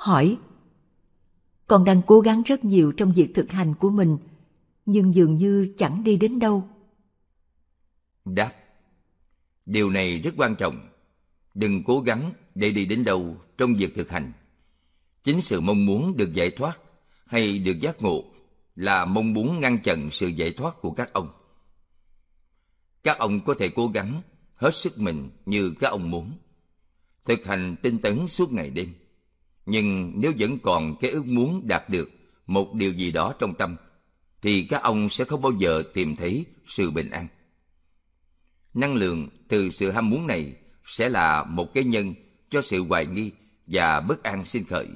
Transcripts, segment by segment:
hỏi, con đang cố gắng rất nhiều trong việc thực hành của mình, nhưng dường như chẳng đi đến đâu. Đáp, điều này rất quan trọng. Đừng cố gắng để đi đến đâu trong việc thực hành. Chính sự mong muốn được giải thoát hay được giác ngộ là mong muốn ngăn chặn sự giải thoát của các ông. Các ông có thể cố gắng hết sức mình như các ông muốn, thực hành tinh tấn suốt ngày đêm nhưng nếu vẫn còn cái ước muốn đạt được một điều gì đó trong tâm, thì các ông sẽ không bao giờ tìm thấy sự bình an. Năng lượng từ sự ham muốn này sẽ là một cái nhân cho sự hoài nghi và bất an sinh khởi.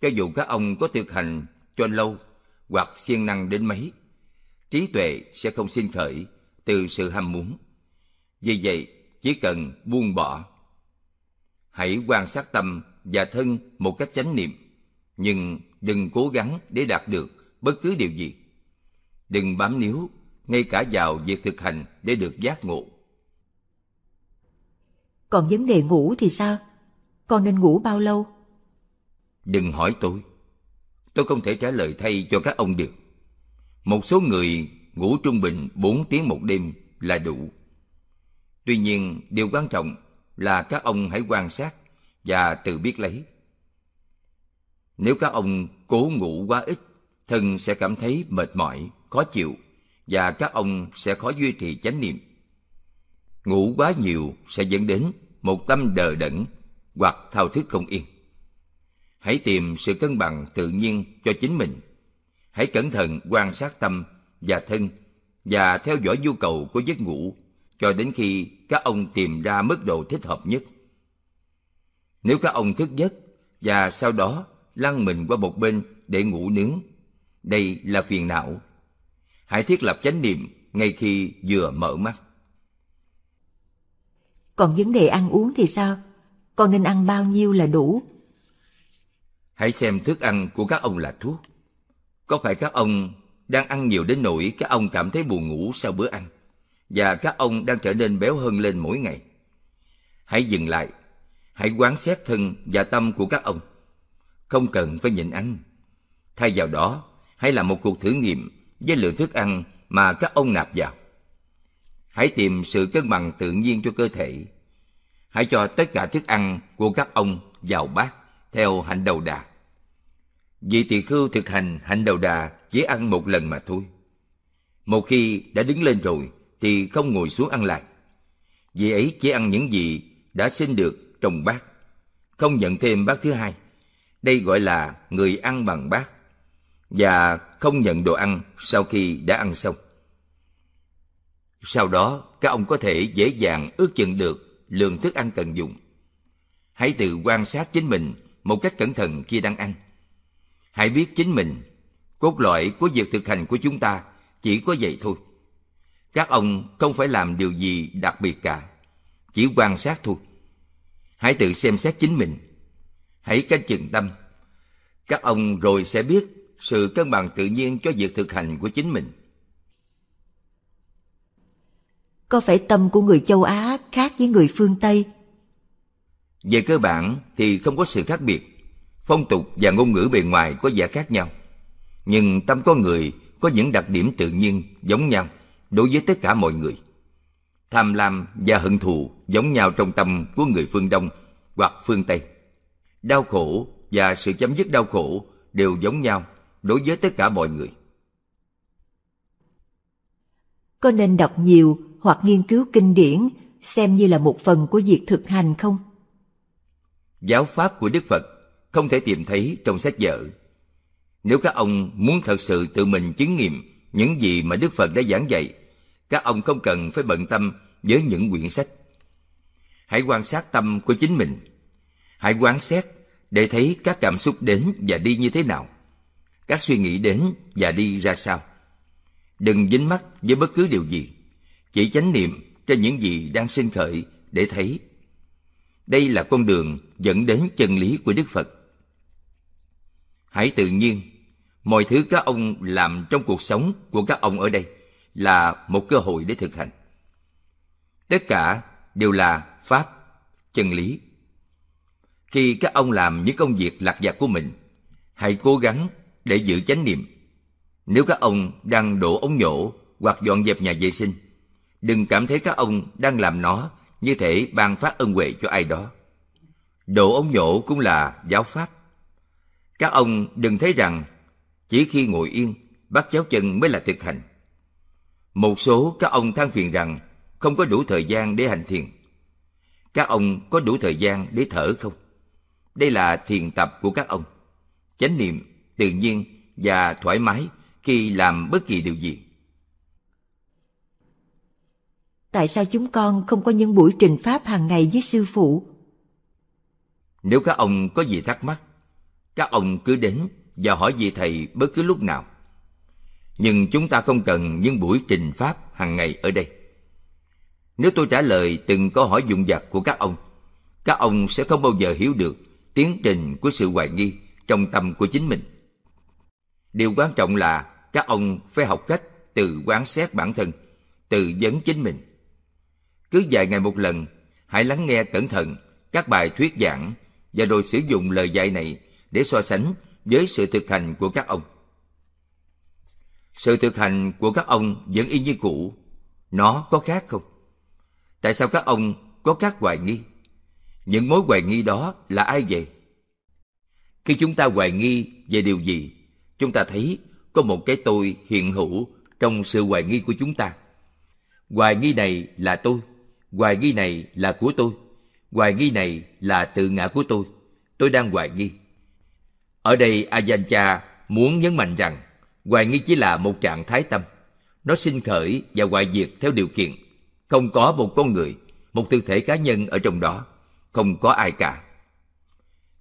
Cho dù các ông có thực hành cho lâu hoặc siêng năng đến mấy, trí tuệ sẽ không sinh khởi từ sự ham muốn. Vì vậy, chỉ cần buông bỏ, hãy quan sát tâm và thân một cách chánh niệm. Nhưng đừng cố gắng để đạt được bất cứ điều gì. Đừng bám níu ngay cả vào việc thực hành để được giác ngộ. Còn vấn đề ngủ thì sao? Con nên ngủ bao lâu? Đừng hỏi tôi. Tôi không thể trả lời thay cho các ông được. Một số người ngủ trung bình 4 tiếng một đêm là đủ. Tuy nhiên điều quan trọng là các ông hãy quan sát và tự biết lấy. Nếu các ông cố ngủ quá ít, thân sẽ cảm thấy mệt mỏi, khó chịu, và các ông sẽ khó duy trì chánh niệm. Ngủ quá nhiều sẽ dẫn đến một tâm đờ đẫn hoặc thao thức không yên. Hãy tìm sự cân bằng tự nhiên cho chính mình. Hãy cẩn thận quan sát tâm và thân và theo dõi nhu cầu của giấc ngủ cho đến khi các ông tìm ra mức độ thích hợp nhất nếu các ông thức giấc và sau đó lăn mình qua một bên để ngủ nướng đây là phiền não. Hãy thiết lập chánh niệm ngay khi vừa mở mắt. Còn vấn đề ăn uống thì sao? Con nên ăn bao nhiêu là đủ? Hãy xem thức ăn của các ông là thuốc. Có phải các ông đang ăn nhiều đến nỗi các ông cảm thấy buồn ngủ sau bữa ăn và các ông đang trở nên béo hơn lên mỗi ngày? Hãy dừng lại hãy quán xét thân và tâm của các ông. Không cần phải nhịn ăn. Thay vào đó, hãy làm một cuộc thử nghiệm với lượng thức ăn mà các ông nạp vào. Hãy tìm sự cân bằng tự nhiên cho cơ thể. Hãy cho tất cả thức ăn của các ông vào bát theo hạnh đầu đà. Vị tỳ khưu thực hành hạnh đầu đà chỉ ăn một lần mà thôi. Một khi đã đứng lên rồi thì không ngồi xuống ăn lại. Vị ấy chỉ ăn những gì đã sinh được trong bát. Không nhận thêm bát thứ hai. Đây gọi là người ăn bằng bát và không nhận đồ ăn sau khi đã ăn xong. Sau đó, các ông có thể dễ dàng ước chừng được lượng thức ăn cần dùng. Hãy tự quan sát chính mình một cách cẩn thận khi đang ăn. Hãy biết chính mình, cốt lõi của việc thực hành của chúng ta chỉ có vậy thôi. Các ông không phải làm điều gì đặc biệt cả, chỉ quan sát thôi hãy tự xem xét chính mình. Hãy canh chừng tâm. Các ông rồi sẽ biết sự cân bằng tự nhiên cho việc thực hành của chính mình. Có phải tâm của người châu á khác với người phương tây? Về cơ bản thì không có sự khác biệt. Phong tục và ngôn ngữ bề ngoài có vẻ khác nhau. Nhưng tâm con người có những đặc điểm tự nhiên giống nhau đối với tất cả mọi người tham lam và hận thù giống nhau trong tâm của người phương đông hoặc phương tây. Đau khổ và sự chấm dứt đau khổ đều giống nhau đối với tất cả mọi người. Có nên đọc nhiều hoặc nghiên cứu kinh điển xem như là một phần của việc thực hành không? Giáo pháp của đức phật không thể tìm thấy trong sách vở. Nếu các ông muốn thật sự tự mình chứng nghiệm những gì mà đức phật đã giảng dạy các ông không cần phải bận tâm với những quyển sách. Hãy quan sát tâm của chính mình. Hãy quan xét để thấy các cảm xúc đến và đi như thế nào, các suy nghĩ đến và đi ra sao. Đừng dính mắc với bất cứ điều gì, chỉ chánh niệm cho những gì đang sinh khởi để thấy. Đây là con đường dẫn đến chân lý của đức phật. Hãy tự nhiên, mọi thứ các ông làm trong cuộc sống của các ông ở đây là một cơ hội để thực hành tất cả đều là pháp chân lý Khi các ông làm những công việc lặt vặt của mình, hãy cố gắng để giữ chánh niệm. Nếu các ông đang đổ ống nhổ hoặc dọn dẹp nhà vệ sinh, đừng cảm thấy các ông đang làm nó như thể ban phát ân huệ cho ai đó. Đổ ống nhổ cũng là giáo pháp. Các ông đừng thấy rằng chỉ khi ngồi yên, bắt chéo chân mới là thực hành. Một số các ông than phiền rằng không có đủ thời gian để hành thiền. Các ông có đủ thời gian để thở không? Đây là thiền tập của các ông. Chánh niệm, tự nhiên và thoải mái khi làm bất kỳ điều gì. Tại sao chúng con không có những buổi trình pháp hàng ngày với sư phụ? Nếu các ông có gì thắc mắc, các ông cứ đến và hỏi vị thầy bất cứ lúc nào. Nhưng chúng ta không cần những buổi trình pháp hàng ngày ở đây. Nếu tôi trả lời từng câu hỏi dụng dặt của các ông, các ông sẽ không bao giờ hiểu được tiến trình của sự hoài nghi trong tâm của chính mình. Điều quan trọng là các ông phải học cách tự quán xét bản thân, tự vấn chính mình. Cứ vài ngày một lần, hãy lắng nghe cẩn thận các bài thuyết giảng và rồi sử dụng lời dạy này để so sánh với sự thực hành của các ông. Sự thực hành của các ông vẫn y như cũ, nó có khác không? Tại sao các ông có các hoài nghi? Những mối hoài nghi đó là ai vậy? Khi chúng ta hoài nghi về điều gì, chúng ta thấy có một cái tôi hiện hữu trong sự hoài nghi của chúng ta. Hoài nghi này là tôi, hoài nghi này là của tôi, hoài nghi này là tự ngã của tôi. Tôi đang hoài nghi. Ở đây Ajahn Chah muốn nhấn mạnh rằng hoài nghi chỉ là một trạng thái tâm. Nó sinh khởi và hoại diệt theo điều kiện. Không có một con người, một thực thể cá nhân ở trong đó. Không có ai cả.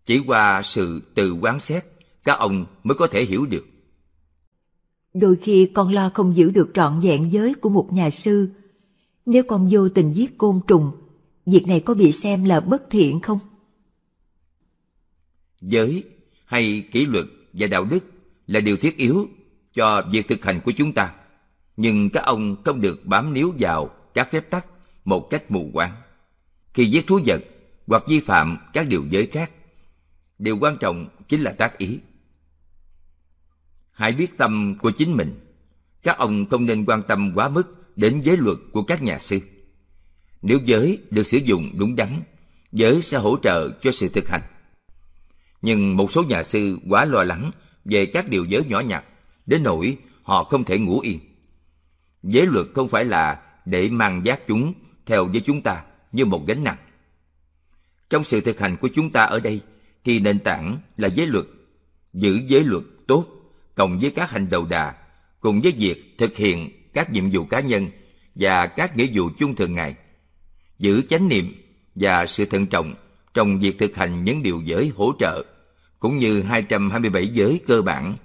Chỉ qua sự tự quán xét, các ông mới có thể hiểu được. Đôi khi con lo không giữ được trọn vẹn giới của một nhà sư. Nếu con vô tình giết côn trùng, việc này có bị xem là bất thiện không? Giới hay kỷ luật và đạo đức là điều thiết yếu cho việc thực hành của chúng ta. Nhưng các ông không được bám níu vào các phép tắc một cách mù quáng. Khi giết thú vật hoặc vi phạm các điều giới khác, điều quan trọng chính là tác ý. Hãy biết tâm của chính mình. Các ông không nên quan tâm quá mức đến giới luật của các nhà sư. Nếu giới được sử dụng đúng đắn, giới sẽ hỗ trợ cho sự thực hành. Nhưng một số nhà sư quá lo lắng về các điều giới nhỏ nhặt, đến nỗi họ không thể ngủ yên. Giới luật không phải là để mang giác chúng theo với chúng ta như một gánh nặng. Trong sự thực hành của chúng ta ở đây, thì nền tảng là giới luật. Giữ giới luật tốt, cộng với các hành đầu đà, cùng với việc thực hiện các nhiệm vụ cá nhân và các nghĩa vụ chung thường ngày. Giữ chánh niệm và sự thận trọng trong việc thực hành những điều giới hỗ trợ, cũng như 227 giới cơ bản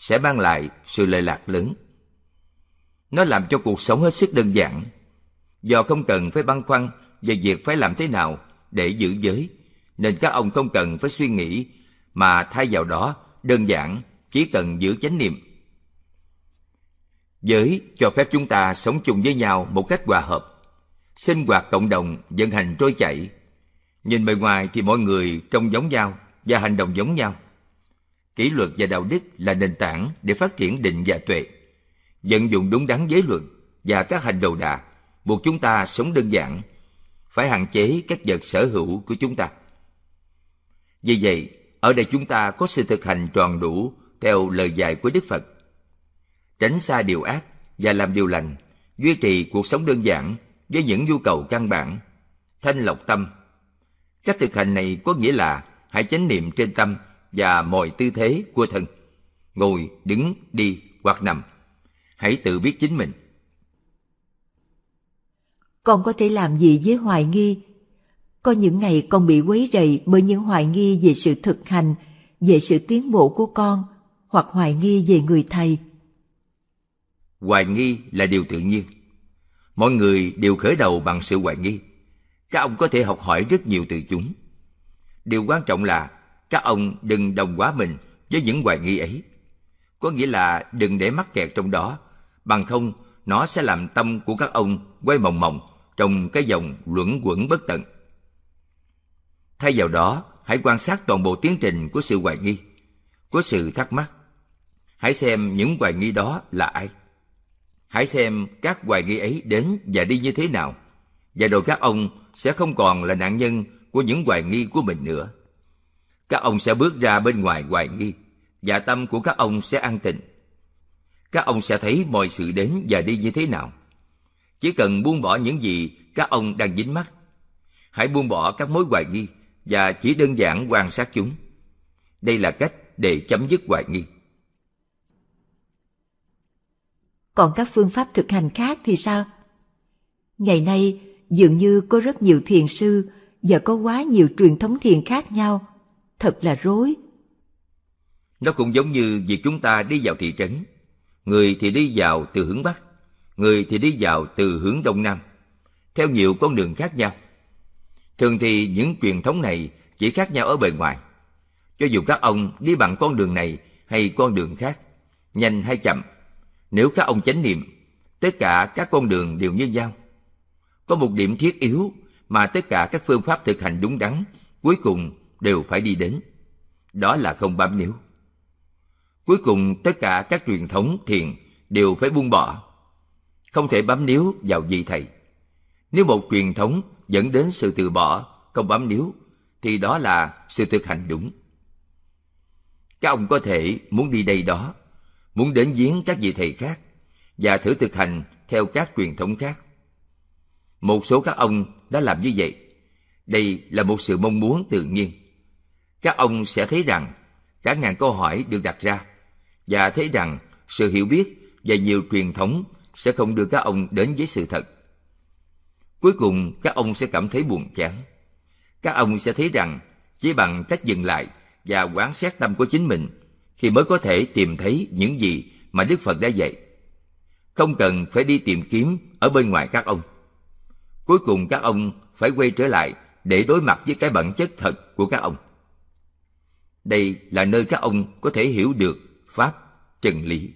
sẽ mang lại sự lợi lạc lớn. Nó làm cho cuộc sống hết sức đơn giản, do không cần phải băn khoăn về việc phải làm thế nào để giữ giới, nên các ông không cần phải suy nghĩ, mà thay vào đó đơn giản chỉ cần giữ chánh niệm. Giới cho phép chúng ta sống chung với nhau một cách hòa hợp, sinh hoạt cộng đồng vận hành trôi chảy. Nhìn bề ngoài thì mọi người trông giống nhau và hành động giống nhau. Kỷ luật và đạo đức là nền tảng để phát triển định và tuệ. Vận dụng đúng đắn giới luật và các hành đầu đà buộc chúng ta sống đơn giản, phải hạn chế các vật sở hữu của chúng ta. Vì vậy, ở đây chúng ta có sự thực hành tròn đủ theo lời dạy của Đức Phật. Tránh xa điều ác và làm điều lành, duy trì cuộc sống đơn giản với những nhu cầu căn bản, thanh lọc tâm. Cách thực hành này có nghĩa là hãy chánh niệm trên tâm và mọi tư thế của thân. Ngồi, đứng, đi hoặc nằm. Hãy tự biết chính mình. Con có thể làm gì với hoài nghi? Có những ngày con bị quấy rầy bởi những hoài nghi về sự thực hành, về sự tiến bộ của con, hoặc hoài nghi về người thầy. Hoài nghi là điều tự nhiên. Mọi người đều khởi đầu bằng sự hoài nghi. Các ông có thể học hỏi rất nhiều từ chúng. Điều quan trọng là các ông đừng đồng hóa mình với những hoài nghi ấy. Có nghĩa là đừng để mắc kẹt trong đó, bằng không nó sẽ làm tâm của các ông quay mòng mòng trong cái dòng luẩn quẩn bất tận. Thay vào đó, hãy quan sát toàn bộ tiến trình của sự hoài nghi, của sự thắc mắc. Hãy xem những hoài nghi đó là ai. Hãy xem các hoài nghi ấy đến và đi như thế nào. Và rồi các ông sẽ không còn là nạn nhân của những hoài nghi của mình nữa. Các ông sẽ bước ra bên ngoài hoài nghi, và tâm của các ông sẽ an tịnh. Các ông sẽ thấy mọi sự đến và đi như thế nào. Chỉ cần buông bỏ những gì các ông đang dính mắc. Hãy buông bỏ các mối hoài nghi và chỉ đơn giản quan sát chúng. Đây là cách để chấm dứt hoài nghi. Còn các phương pháp thực hành khác thì sao? Ngày nay, dường như có rất nhiều thiền sư và có quá nhiều truyền thống thiền khác nhau. Thật là rối. Nó cũng giống như việc chúng ta đi vào thị trấn. Người thì đi vào từ hướng Bắc, người thì đi vào từ hướng Đông Nam, theo nhiều con đường khác nhau. Thường thì những truyền thống này chỉ khác nhau ở bề ngoài. Cho dù các ông đi bằng con đường này hay con đường khác, nhanh hay chậm, nếu các ông chánh niệm, tất cả các con đường đều như nhau. Có một điểm thiết yếu mà tất cả các phương pháp thực hành đúng đắn cuối cùng đều phải đi đến. Đó là không bám níu. Cuối cùng tất cả các truyền thống thiền đều phải buông bỏ. Không thể bám níu vào vị thầy. Nếu một truyền thống dẫn đến sự từ bỏ, không bám níu, thì đó là sự thực hành đúng. Các ông có thể muốn đi đây đó, muốn đến viếng các vị thầy khác và thử thực hành theo các truyền thống khác. Một số các ông đã làm như vậy. Đây là một sự mong muốn tự nhiên. Các ông sẽ thấy rằng cả ngàn câu hỏi được đặt ra và thấy rằng sự hiểu biết và nhiều truyền thống sẽ không đưa các ông đến với sự thật. Cuối cùng, các ông sẽ cảm thấy buồn chán. Các ông sẽ thấy rằng chỉ bằng cách dừng lại và quán xét tâm của chính mình thì mới có thể tìm thấy những gì mà Đức Phật đã dạy. Không cần phải đi tìm kiếm ở bên ngoài các ông. Cuối cùng các ông phải quay trở lại để đối mặt với cái bản chất thật của các ông. Đây là nơi các ông có thể hiểu được Pháp, chân lý.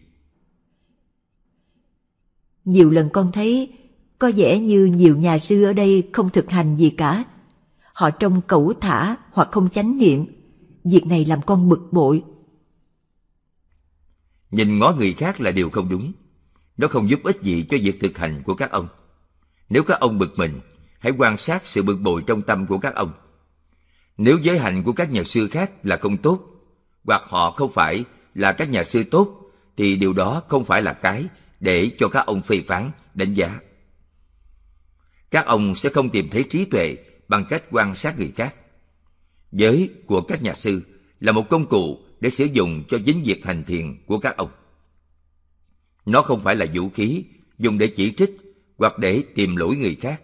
Nhiều lần con thấy có vẻ như nhiều nhà sư ở đây không thực hành gì cả. Họ trông cẩu thả hoặc không chánh niệm. Việc này làm con bực bội. Nhìn ngó người khác là điều không đúng. Nó không giúp ích gì cho việc thực hành của các ông. Nếu các ông bực mình, hãy quan sát sự bực bội trong tâm của các ông. Nếu giới hạnh của các nhà sư khác là không tốt, hoặc họ không phải là các nhà sư tốt, thì điều đó không phải là cái để cho các ông phê phán, đánh giá. Các ông sẽ không tìm thấy trí tuệ bằng cách quan sát người khác. Giới của các nhà sư là một công cụ để sử dụng cho chính việc hành thiền của các ông. Nó không phải là vũ khí dùng để chỉ trích hoặc để tìm lỗi người khác.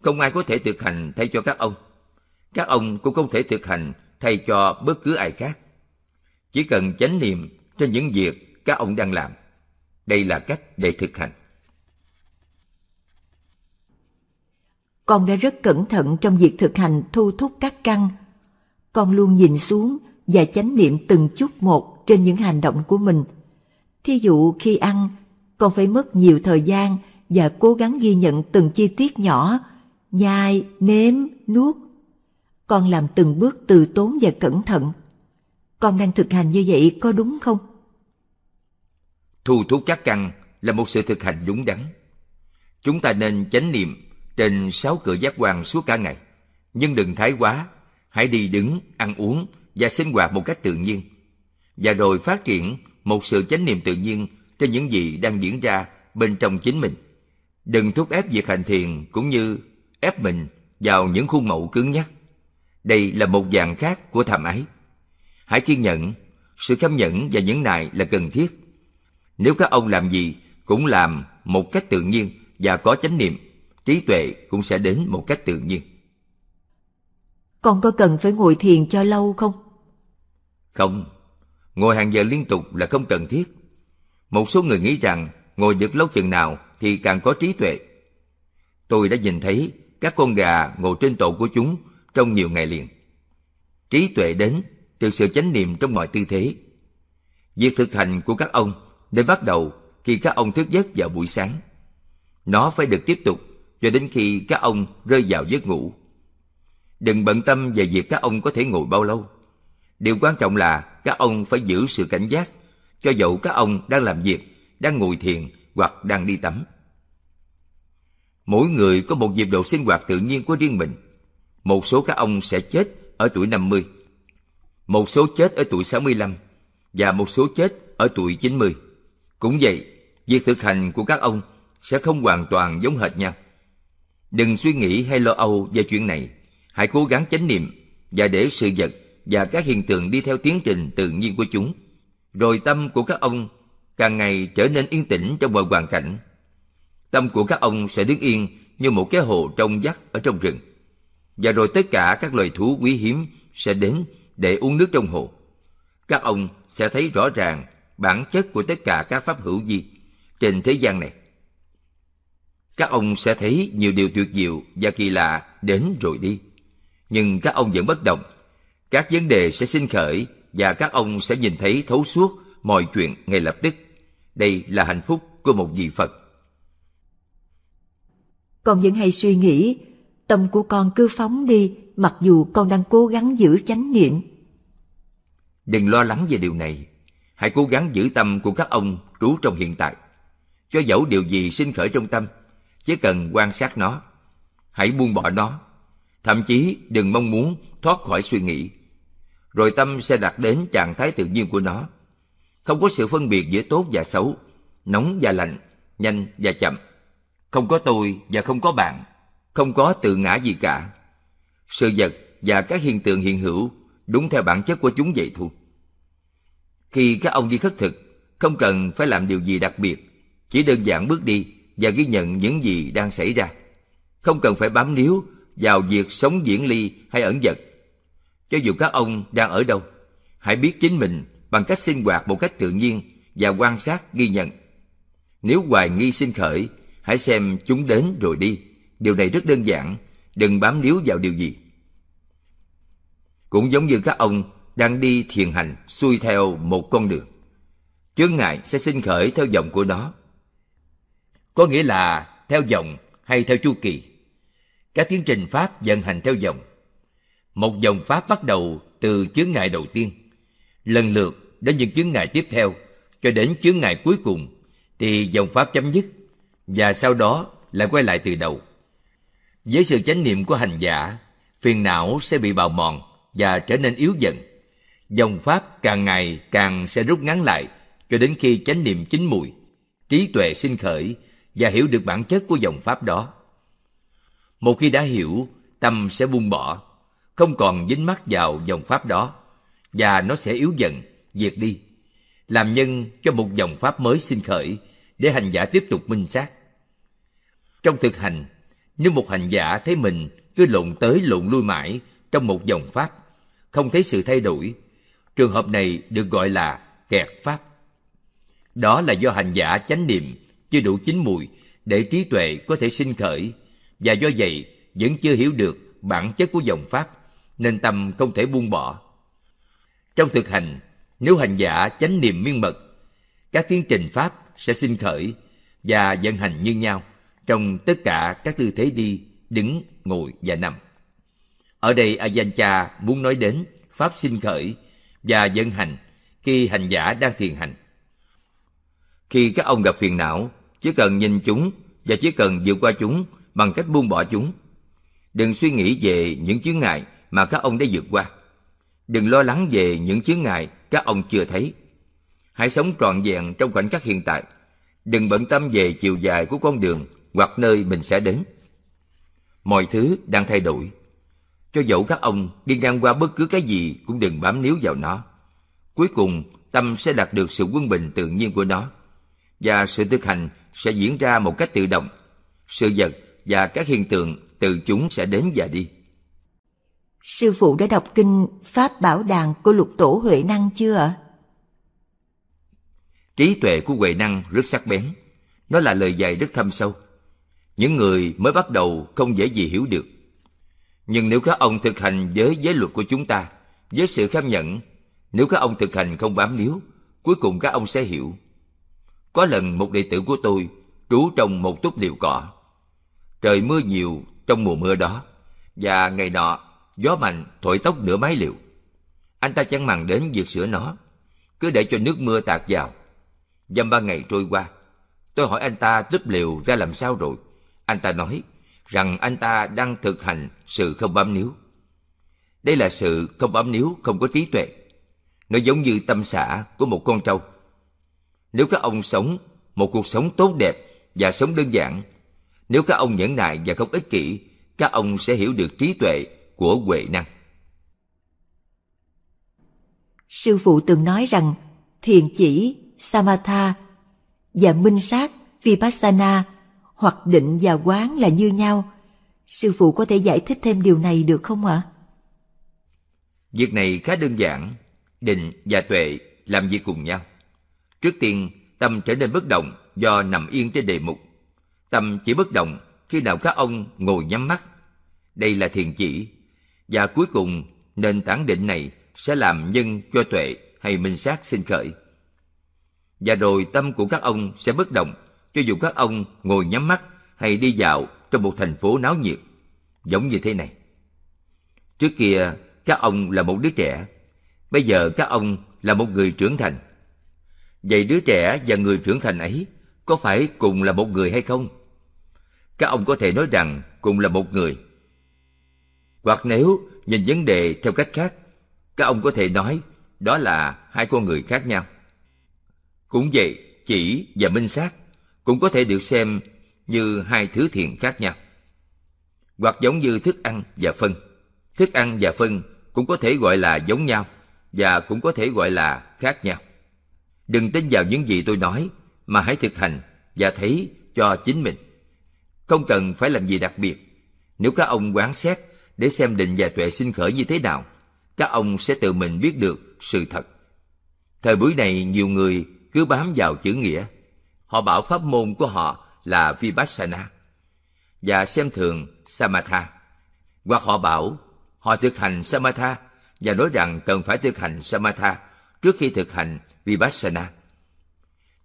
Không ai có thể thực hành thay cho các ông. Các ông cũng không thể thực hành thay cho bất cứ ai khác. Chỉ cần chánh niệm trên những việc các ông đang làm. Đây là cách để thực hành. Con đã rất cẩn thận trong việc thực hành thu thúc các căn. Con luôn nhìn xuống và chánh niệm từng chút một trên những hành động của mình. Thí dụ khi ăn, con phải mất nhiều thời gian và cố gắng ghi nhận từng chi tiết nhỏ, nhai, nếm, nuốt. Con làm từng bước từ tốn và cẩn thận. Con đang thực hành như vậy có đúng không? Thu thúc chắc căn là một sự thực hành đúng đắn. Chúng ta nên chánh niệm trên sáu cửa giác quan suốt cả ngày. Nhưng đừng thái quá, hãy đi đứng, ăn uống và sinh hoạt một cách tự nhiên. Và rồi phát triển một sự chánh niệm tự nhiên trên những gì đang diễn ra bên trong chính mình. Đừng thúc ép việc hành thiền cũng như ép mình vào những khuôn mẫu cứng nhắc. Đây là một dạng khác của tham ái. Hãy kiên nhẫn, sự khâm nhẫn và những này là cần thiết. Nếu các ông làm gì cũng làm một cách tự nhiên và có chánh niệm, trí tuệ cũng sẽ đến một cách tự nhiên. Con có cần phải ngồi thiền cho lâu không? Không, ngồi hàng giờ liên tục là không cần thiết. Một số người nghĩ rằng ngồi được lâu chừng nào thì càng có trí tuệ. Tôi đã nhìn thấy các con gà ngồi trên tổ của chúng trong nhiều ngày liền. Trí tuệ đến từ sự chánh niệm trong mọi tư thế. Việc thực hành của các ông nên bắt đầu khi các ông thức giấc vào buổi sáng. Nó phải được tiếp tục cho đến khi các ông rơi vào giấc ngủ. Đừng bận tâm về việc các ông có thể ngồi bao lâu. Điều quan trọng là các ông phải giữ sự cảnh giác, cho dẫu các ông đang làm việc, đang ngồi thiền hoặc đang đi tắm. Mỗi người có một nhịp độ sinh hoạt tự nhiên của riêng mình. Một số các ông sẽ chết ở tuổi 50, một số chết ở tuổi 65 và một số chết ở tuổi 90. Cũng vậy, việc thực hành của các ông sẽ không hoàn toàn giống hệt nhau. Đừng suy nghĩ hay lo âu về chuyện này. Hãy cố gắng chánh niệm và để sự vật và các hiện tượng đi theo tiến trình tự nhiên của chúng. Rồi tâm của các ông càng ngày trở nên yên tĩnh trong mọi hoàn cảnh. Tâm của các ông sẽ đứng yên như một cái hồ trong vắt ở trong rừng. Và rồi tất cả các loài thú quý hiếm sẽ đến để uống nước trong hồ. Các ông sẽ thấy rõ ràng bản chất của tất cả các pháp hữu vi trên thế gian này. Các ông sẽ thấy nhiều điều tuyệt diệu và kỳ lạ đến rồi đi. Nhưng các ông vẫn bất động. Các vấn đề sẽ sinh khởi và các ông sẽ nhìn thấy thấu suốt mọi chuyện ngay lập tức. Đây là hạnh phúc của một vị Phật. Còn vẫn hay suy nghĩ, tâm của con cứ phóng đi mặc dù con đang cố gắng giữ chánh niệm. Đừng lo lắng về điều này. Hãy cố gắng giữ tâm của các ông trú trong hiện tại. Cho dẫu điều gì sinh khởi trong tâm, chỉ cần quan sát nó. Hãy buông bỏ nó. Thậm chí đừng mong muốn thoát khỏi suy nghĩ. Rồi tâm sẽ đạt đến trạng thái tự nhiên của nó. Không có sự phân biệt giữa tốt và xấu, nóng và lạnh, nhanh và chậm. Không có tôi và không có bạn. Không có tự ngã gì cả. Sự vật và các hiện tượng hiện hữu đúng theo bản chất của chúng vậy thôi. Khi các ông đi khất thực, không cần phải làm điều gì đặc biệt, chỉ đơn giản bước đi và ghi nhận những gì đang xảy ra. Không cần phải bám níu vào việc sống diễn ly hay ẩn dật. Cho dù các ông đang ở đâu, hãy biết chính mình bằng cách sinh hoạt một cách tự nhiên và quan sát ghi nhận. Nếu hoài nghi sinh khởi, hãy xem chúng đến rồi đi. Điều này rất đơn giản, đừng bám líu vào điều gì. Cũng giống như các ông đang đi thiền hành xuôi theo một con đường. Chướng ngại sẽ sinh khởi theo dòng của nó. Có nghĩa là theo dòng hay theo chu kỳ. Các tiến trình Pháp vận hành theo dòng. Một dòng Pháp bắt đầu từ chướng ngại đầu tiên, lần lượt đến những chướng ngại tiếp theo, cho đến chướng ngại cuối cùng, thì dòng Pháp chấm dứt, và sau đó lại quay lại từ đầu. Với sự chánh niệm của hành giả, phiền não sẽ bị bào mòn và trở nên yếu dần. Dòng Pháp càng ngày càng sẽ rút ngắn lại cho đến khi chánh niệm chín mùi, trí tuệ sinh khởi và hiểu được bản chất của dòng Pháp đó. Một khi đã hiểu, tâm sẽ buông bỏ, không còn dính mắc vào dòng Pháp đó, và nó sẽ yếu dần, diệt đi, làm nhân cho một dòng Pháp mới sinh khởi để hành giả tiếp tục minh sát. Trong thực hành, nếu một hành giả thấy mình cứ lộn tới lộn lui mãi trong một dòng Pháp, không thấy sự thay đổi, trường hợp này được gọi là kẹt Pháp. Đó là do hành giả chánh niệm chưa đủ chín mùi để trí tuệ có thể sinh khởi và do vậy vẫn chưa hiểu được bản chất của dòng Pháp nên tâm không thể buông bỏ. Trong thực hành, nếu hành giả chánh niệm miên mật, các tiến trình Pháp sẽ sinh khởi và vận hành như nhau trong tất cả các tư thế đi, đứng, ngồi và nằm. Ở đây Ajahn muốn nói đến Pháp sinh khởi và dân hành khi hành giả đang thiền hành. Khi các ông gặp phiền não, chỉ cần nhìn chúng và chỉ cần vượt qua chúng bằng cách buông bỏ chúng. Đừng suy nghĩ về những chướng ngại mà các ông đã vượt qua. Đừng lo lắng về những chướng ngại các ông chưa thấy. Hãy sống trọn vẹn trong khoảnh khắc hiện tại. Đừng bận tâm về chiều dài của con đường hoặc nơi mình sẽ đến. Mọi thứ đang thay đổi. Cho dẫu các ông đi ngang qua bất cứ cái gì cũng đừng bám níu vào nó. Cuối cùng, tâm sẽ đạt được sự quân bình tự nhiên của nó. Và sự thực hành sẽ diễn ra một cách tự động. Sự vật và các hiện tượng từ chúng sẽ đến và đi. Sư phụ đã đọc kinh Pháp Bảo Đàn của lục tổ Huệ Năng chưa ạ? Trí tuệ của Huệ Năng rất sắc bén. Nó là lời dạy rất thâm sâu. Những người mới bắt đầu không dễ gì hiểu được. Nhưng nếu các ông thực hành với giới luật của chúng ta, với sự kham nhẫn, nếu các ông thực hành không bám níu, cuối cùng các ông sẽ hiểu. Có lần một đệ tử của tôi trú trong một túp liều cỏ. Trời mưa nhiều trong mùa mưa đó, và ngày nọ gió mạnh thổi tóc nửa mái liều Anh ta chẳng màng đến việc sửa nó, cứ để cho nước mưa tạt vào. Dăm ba ngày trôi qua, tôi hỏi anh ta túp liều ra làm sao rồi. Anh ta nói rằng anh ta đang thực hành sự không bám níu. Đây là sự không bám níu không có trí tuệ. Nó giống như tâm xã của một con trâu. Nếu các ông sống một cuộc sống tốt đẹp và sống đơn giản, nếu các ông nhẫn nại và không ích kỷ, các ông sẽ hiểu được trí tuệ của huệ năng. Sư phụ từng nói rằng thiền chỉ, samatha và minh sát, vipassana hoặc định và quán là như nhau. Sư phụ có thể giải thích thêm điều này được không ạ? Việc này khá đơn giản. Định và tuệ làm việc cùng nhau. Trước tiên, tâm trở nên bất động do nằm yên trên đề mục. Tâm chỉ bất động khi nào các ông ngồi nhắm mắt. Đây là thiền chỉ. Và cuối cùng, nền tảng định này sẽ làm nhân cho tuệ hay minh sát sinh khởi. Và rồi tâm của các ông sẽ bất động cho dù các ông ngồi nhắm mắt hay đi dạo trong một thành phố náo nhiệt, giống như thế này. Trước kia, các ông là một đứa trẻ, bây giờ các ông là một người trưởng thành. Vậy đứa trẻ và người trưởng thành ấy có phải cùng là một người hay không? Các ông có thể nói rằng cùng là một người. Hoặc nếu nhìn vấn đề theo cách khác, các ông có thể nói đó là hai con người khác nhau. Cũng vậy, chỉ và minh sát cũng có thể được xem như hai thứ thiền khác nhau. Hoặc giống như thức ăn và phân. Thức ăn và phân cũng có thể gọi là giống nhau và cũng có thể gọi là khác nhau. Đừng tin vào những gì tôi nói mà hãy thực hành và thấy cho chính mình. Không cần phải làm gì đặc biệt. Nếu các ông quán xét để xem định và tuệ sinh khởi như thế nào, các ông sẽ tự mình biết được sự thật. Thời buổi này nhiều người cứ bám vào chữ nghĩa. Họ bảo pháp môn của họ là Vipassana và xem thường Samatha. Hoặc họ bảo họ thực hành Samatha và nói rằng cần phải thực hành Samatha trước khi thực hành Vipassana.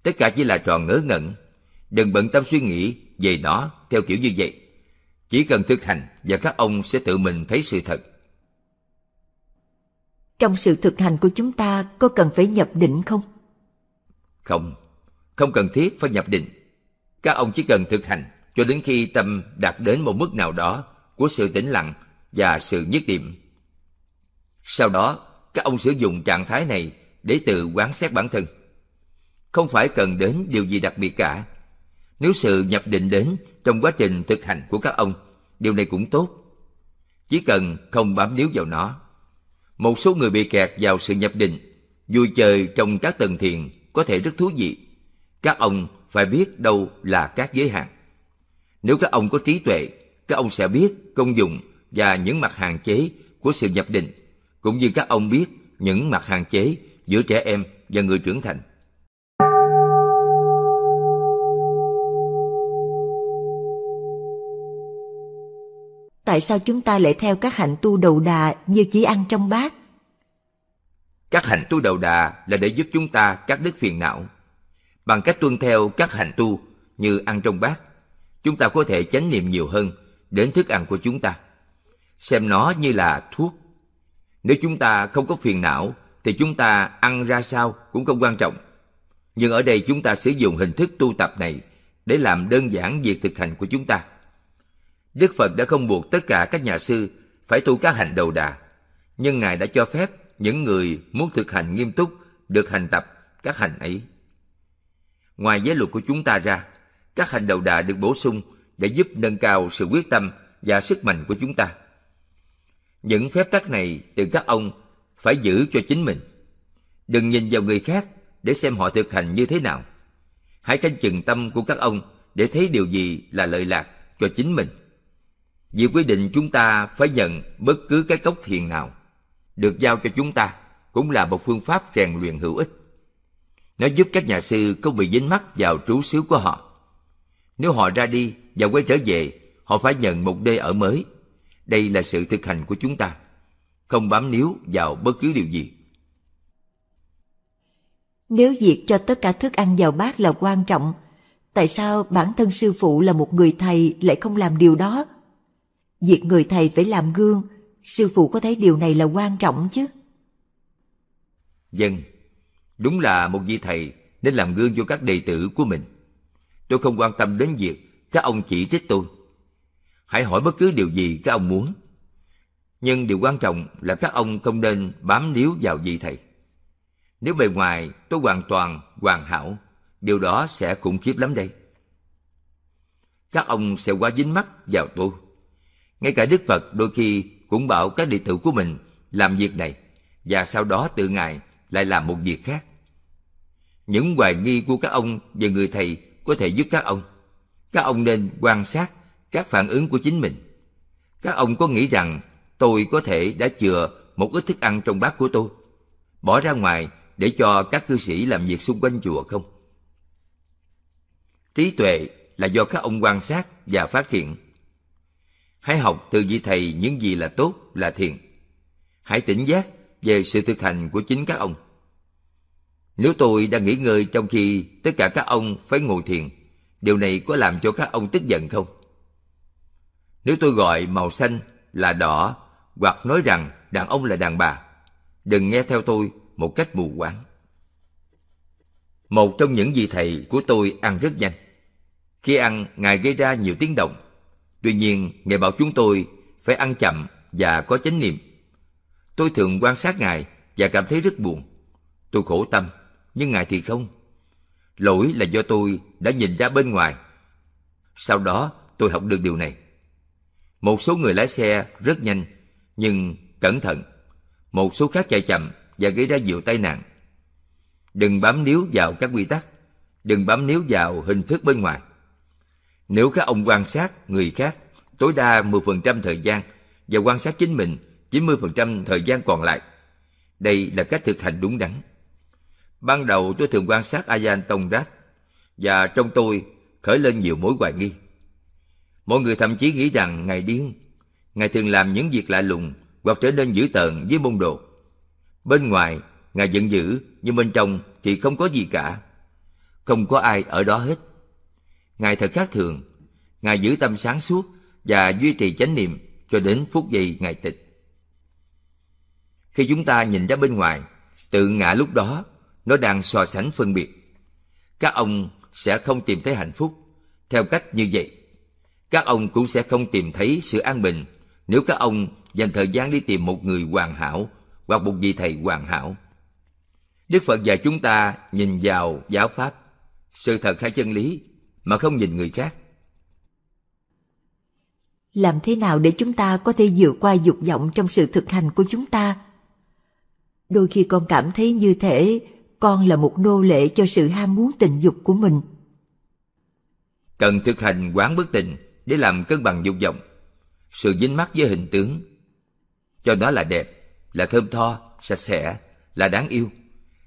Tất cả chỉ là trò ngớ ngẩn. Đừng bận tâm suy nghĩ về nó theo kiểu như vậy. Chỉ cần thực hành và các ông sẽ tự mình thấy sự thật. Trong sự thực hành của chúng ta có cần phải nhập định không? Không, không cần thiết phải nhập định. Các ông chỉ cần thực hành cho đến khi tâm đạt đến một mức nào đó của sự tĩnh lặng và sự nhất điểm. Sau đó, các ông sử dụng trạng thái này để tự quán xét bản thân. Không phải cần đến điều gì đặc biệt cả. Nếu sự nhập định đến trong quá trình thực hành của các ông, điều này cũng tốt. Chỉ cần không bám níu vào nó. Một số người bị kẹt vào sự nhập định, vui chơi trong các tầng thiền có thể rất thú vị. Các ông phải biết đâu là các giới hạn. Nếu các ông có trí tuệ, các ông sẽ biết công dụng và những mặt hạn chế của sự nhập định, cũng như các ông biết những mặt hạn chế giữa trẻ em và người trưởng thành. Tại sao chúng ta lại theo các hạnh tu đầu đà như chỉ ăn trong bát? Các hành tu đầu đà là để giúp chúng ta cắt đứt phiền não. Bằng cách tuân theo các hành tu như ăn trong bát, chúng ta có thể chánh niệm nhiều hơn đến thức ăn của chúng ta. Xem nó như là thuốc. Nếu chúng ta không có phiền não, thì chúng ta ăn ra sao cũng không quan trọng. Nhưng ở đây chúng ta sử dụng hình thức tu tập này để làm đơn giản việc thực hành của chúng ta. Đức Phật đã không buộc tất cả các nhà sư phải tu các hành đầu đà, nhưng Ngài đã cho phép những người muốn thực hành nghiêm túc được hành tập các hành ấy. Ngoài giới luật của chúng ta ra, các hành đầu đà được bổ sung để giúp nâng cao sự quyết tâm và sức mạnh của chúng ta. Những phép tắc này từ các ông phải giữ cho chính mình. Đừng nhìn vào người khác để xem họ thực hành như thế nào. Hãy canh chừng tâm của các ông để thấy điều gì là lợi lạc cho chính mình. Vì quy định chúng ta phải nhận bất cứ cái cốc thiền nào được giao cho chúng ta cũng là một phương pháp rèn luyện hữu ích. Nó giúp các nhà sư không bị dính mắc vào trú xứ của họ. Nếu họ ra đi và quay trở về, họ phải nhận một nơi ở mới. Đây là sự thực hành của chúng ta. Không bám níu vào bất cứ điều gì. Nếu việc cho tất cả thức ăn vào bát là quan trọng, tại sao bản thân sư phụ là một người thầy lại không làm điều đó? Việc người thầy phải làm gương sư phụ có thấy điều này là quan trọng chứ? Dân, đúng là một vị thầy nên làm gương cho các đệ tử của mình. Tôi không quan tâm đến việc các ông chỉ trích tôi. Hãy hỏi bất cứ điều gì các ông muốn. Nhưng điều quan trọng là các ông không nên bám níu vào vị thầy. Nếu bề ngoài tôi hoàn toàn hoàn hảo, điều đó sẽ khủng khiếp lắm đây. Các ông sẽ quá dính mắt vào tôi. Ngay cả Đức Phật đôi khi cũng bảo các đệ tử của mình làm việc này và sau đó tự ngài lại làm một việc khác. Những hoài nghi của các ông về người thầy có thể giúp các ông. Các ông nên quan sát các phản ứng của chính mình. Các ông có nghĩ rằng tôi có thể đã chừa một ít thức ăn trong bát của tôi, bỏ ra ngoài để cho các cư sĩ làm việc xung quanh chùa không? Trí tuệ là do các ông quan sát và phát triển. Hãy học từ vị thầy những gì là tốt, là thiện. Hãy tỉnh giác về sự thực hành của chính các ông. Nếu tôi đang nghỉ ngơi trong khi tất cả các ông phải ngồi thiền, điều này có làm cho các ông tức giận không? Nếu tôi gọi màu xanh là đỏ hoặc nói rằng đàn ông là đàn bà, đừng nghe theo tôi một cách mù quáng. Một trong những vị thầy của tôi ăn rất nhanh. Khi ăn, Ngài gây ra nhiều tiếng động. Tuy nhiên, Ngài bảo chúng tôi phải ăn chậm và có chánh niệm. Tôi thường quan sát Ngài và cảm thấy rất buồn. Tôi khổ tâm, nhưng Ngài thì không. Lỗi là do tôi đã nhìn ra bên ngoài. Sau đó, tôi học được điều này. Một số người lái xe rất nhanh, nhưng cẩn thận. Một số khác chạy chậm và gây ra nhiều tai nạn. Đừng bám níu vào các quy tắc, đừng bám níu vào hình thức bên ngoài. Nếu các ông quan sát người khác tối đa 10% thời gian và quan sát chính mình 90% thời gian còn lại, đây là cách thực hành đúng đắn. Ban đầu tôi thường quan sát Ayan Tongrat và trong tôi khởi lên nhiều mối hoài nghi. Mọi người thậm chí nghĩ rằng Ngài điên. Ngài thường làm những việc lạ lùng hoặc trở nên dữ tợn với môn đồ. Bên ngoài, Ngài giận dữ, nhưng bên trong thì không có gì cả. Không có ai ở đó hết. Ngài thật khác thường. Ngài giữ tâm sáng suốt và duy trì chánh niệm cho đến phút giây Ngài tịch. Khi chúng ta nhìn ra bên ngoài, tự ngã lúc đó, nó đang so sánh phân biệt. Các ông sẽ không tìm thấy hạnh phúc theo cách như vậy. Các ông cũng sẽ không tìm thấy sự an bình nếu các ông dành thời gian đi tìm một người hoàn hảo hoặc một vị thầy hoàn hảo. Đức Phật dạy chúng ta nhìn vào giáo pháp, sự thật hay chân lý mà không nhìn người khác. Làm thế nào để chúng ta có thể vượt qua dục vọng trong sự thực hành của chúng ta? Đôi khi con cảm thấy như thể con là một nô lệ cho sự ham muốn tình dục của mình. Cần thực hành quán bất tình để làm cân bằng dục vọng, sự dính mắc với hình tướng. Cho nó là đẹp, là thơm tho, sạch sẽ, là đáng yêu,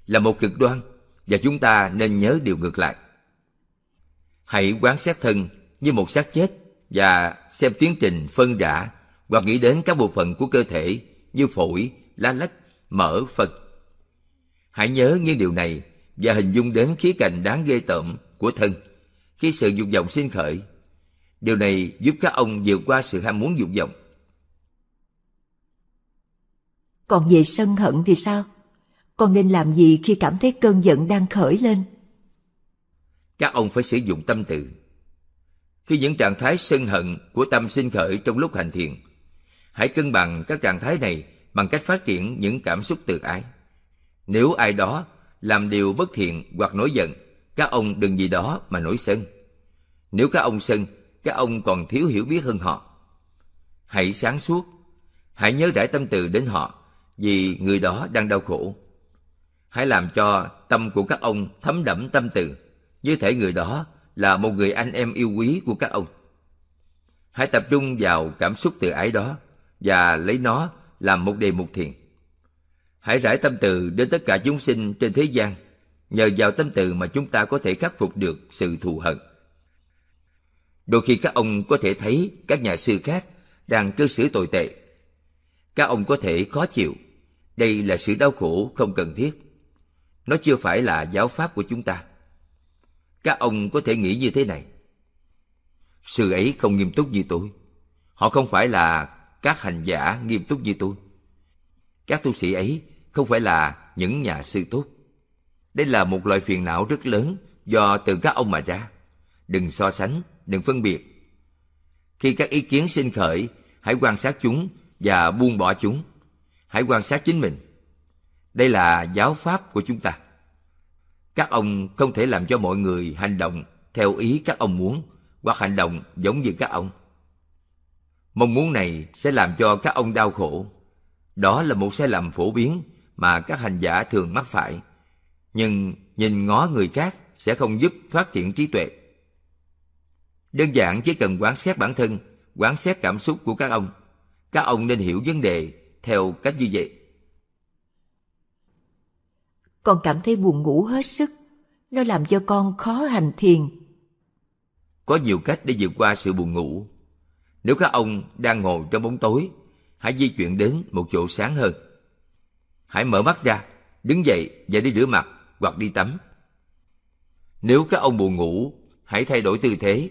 là một cực đoan và chúng ta nên nhớ điều ngược lại. Hãy quán sát thân như một xác chết và xem tiến trình phân rã hoặc nghĩ đến các bộ phận của cơ thể như phổi, lá lách, mỡ, phật Hãy nhớ những điều này và hình dung đến khía cạnh đáng ghê tởm của thân khi sự dục vọng sinh khởi. Điều này giúp các ông vượt qua sự ham muốn dục vọng. Còn về sân hận thì sao? Con nên làm gì khi cảm thấy cơn giận đang khởi lên? Các ông phải sử dụng tâm từ. Khi những trạng thái sân hận của tâm sinh khởi trong lúc hành thiền, hãy cân bằng các trạng thái này bằng cách phát triển những cảm xúc từ ái. Nếu ai đó làm điều bất thiện hoặc nổi giận, các ông đừng vì đó mà nổi sân. Nếu các ông sân, các ông còn thiếu hiểu biết hơn họ. Hãy sáng suốt, hãy nhớ rải tâm từ đến họ vì người đó đang đau khổ. Hãy làm cho tâm của các ông thấm đẫm tâm từ, như thể người đó là một người anh em yêu quý của các ông. Hãy tập trung vào cảm xúc từ ái đó và lấy nó làm một đề mục thiền. Hãy rải tâm từ đến tất cả chúng sinh trên thế gian. Nhờ vào tâm từ mà chúng ta có thể khắc phục được sự thù hận. Đôi khi các ông có thể thấy các nhà sư khác đang cư xử tồi tệ. Các ông có thể khó chịu. Đây là sự đau khổ không cần thiết. Nó chưa phải là giáo pháp của chúng ta. Các ông có thể nghĩ như thế này. Sư ấy không nghiêm túc như tôi. Họ không phải là các hành giả nghiêm túc như tôi. Các tu sĩ ấy không phải là những nhà sư tốt. Đây là một loại phiền não rất lớn do từ các ông mà ra. Đừng so sánh, đừng phân biệt. Khi các ý kiến sinh khởi, hãy quan sát chúng và buông bỏ chúng. Hãy quan sát chính mình. Đây là giáo pháp của chúng ta. Các ông không thể làm cho mọi người hành động theo ý các ông muốn hoặc hành động giống như các ông. Mong muốn này sẽ làm cho các ông đau khổ. Đó là một sai lầm phổ biến mà các hành giả thường mắc phải. Nhưng nhìn ngó người khác sẽ không giúp phát triển trí tuệ. Đơn giản chỉ cần quán xét bản thân, quán xét cảm xúc của các ông. Các ông nên hiểu vấn đề theo cách như vậy. Con cảm thấy buồn ngủ hết sức. Nó làm cho con khó hành thiền. Có nhiều cách để vượt qua sự buồn ngủ. Nếu các ông đang ngồi trong bóng tối, hãy di chuyển đến một chỗ sáng hơn. Hãy mở mắt ra, đứng dậy và đi rửa mặt hoặc đi tắm. Nếu các ông buồn ngủ, hãy thay đổi tư thế.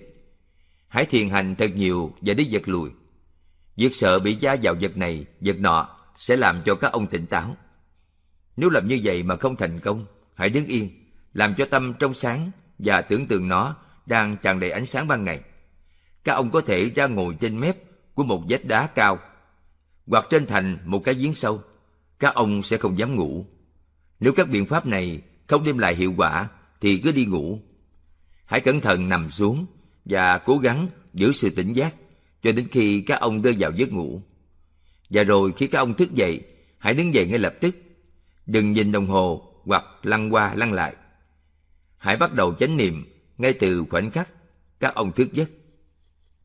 Hãy thiền hành thật nhiều và đi giật lùi. Việc sợ bị da vào vật này, vật nọ sẽ làm cho các ông tỉnh táo. Nếu làm như vậy mà không thành công, hãy đứng yên, làm cho tâm trong sáng và tưởng tượng nó đang tràn đầy ánh sáng ban ngày. Các ông có thể ra ngồi trên mép của một vách đá cao hoặc trên thành một cái giếng sâu. Các ông sẽ không dám ngủ. Nếu các biện pháp này không đem lại hiệu quả thì cứ đi ngủ. Hãy cẩn thận nằm xuống và cố gắng giữ sự tỉnh giác cho đến khi các ông rơi vào giấc ngủ. Và rồi khi các ông thức dậy, hãy đứng dậy ngay lập tức. Đừng nhìn đồng hồ hoặc lăn qua lăn lại. Hãy bắt đầu chánh niệm ngay từ khoảnh khắc các ông thức giấc.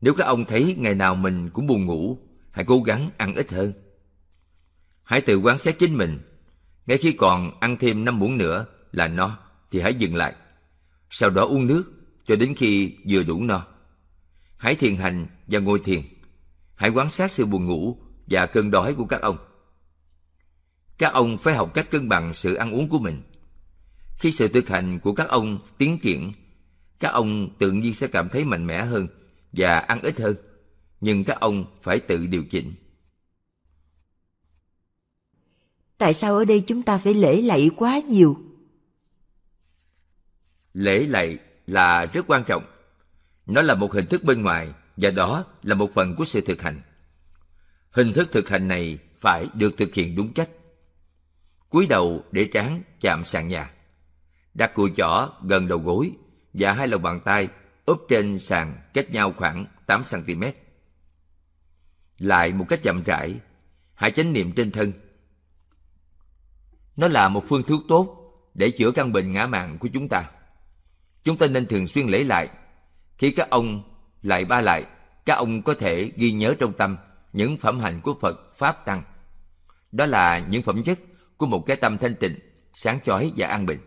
Nếu các ông thấy ngày nào mình cũng buồn ngủ, hãy cố gắng ăn ít hơn. Hãy tự quan sát chính mình. Ngay khi còn ăn thêm năm muỗng nữa là no, thì hãy dừng lại. Sau đó uống nước cho đến khi vừa đủ no. Hãy thiền hành và ngồi thiền. Hãy quan sát sự buồn ngủ và cơn đói của các ông. Các ông phải học cách cân bằng sự ăn uống của mình. Khi sự thực hành của các ông tiến triển, các ông tự nhiên sẽ cảm thấy mạnh mẽ hơn và ăn ít hơn. Nhưng các ông phải tự điều chỉnh. Tại sao ở đây chúng ta phải lễ lạy quá nhiều? Lễ lạy là rất quan trọng. Nó là một hình thức bên ngoài và đó là một phần của sự thực hành. Hình thức thực hành này phải được thực hiện đúng cách. cúi đầu để trán chạm sàn nhà. Đặt cùi chỏ gần đầu gối và hai lòng bàn tay úp trên sàn cách nhau khoảng 8cm. Lại một cách chậm rãi, hãy chánh niệm trên thân. Nó là một phương thuốc tốt để chữa căn bệnh ngã mạng của chúng ta. Chúng ta nên thường xuyên lấy lại. Khi các ông lại ba lại, các ông có thể ghi nhớ trong tâm những phẩm hạnh của Phật Pháp Tăng. Đó là những phẩm chất của một cái tâm thanh tịnh, sáng chói và an bình.